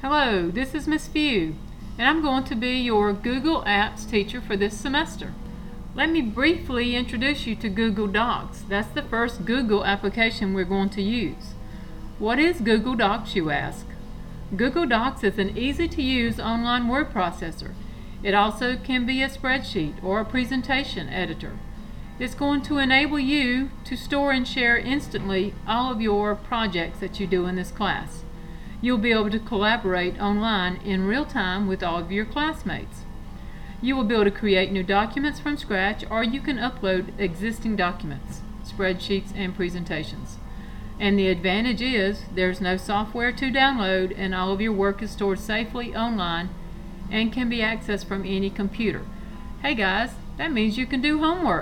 Hello, this is Miss Few, and I'm going to be your Google Apps teacher for this semester. Let me briefly introduce you to Google Docs. That's the first Google application we're going to use. What is Google Docs, you ask? Google Docs is an easy to use online word processor. It also can be a spreadsheet or a presentation editor. It's going to enable you to store and share instantly all of your projects that you do in this class. You'll be able to collaborate online in real time with all of your classmates. You will be able to create new documents from scratch or you can upload existing documents, spreadsheets, and presentations. And the advantage is there's no software to download and all of your work is stored safely online and can be accessed from any computer. Hey guys, that means you can do homework.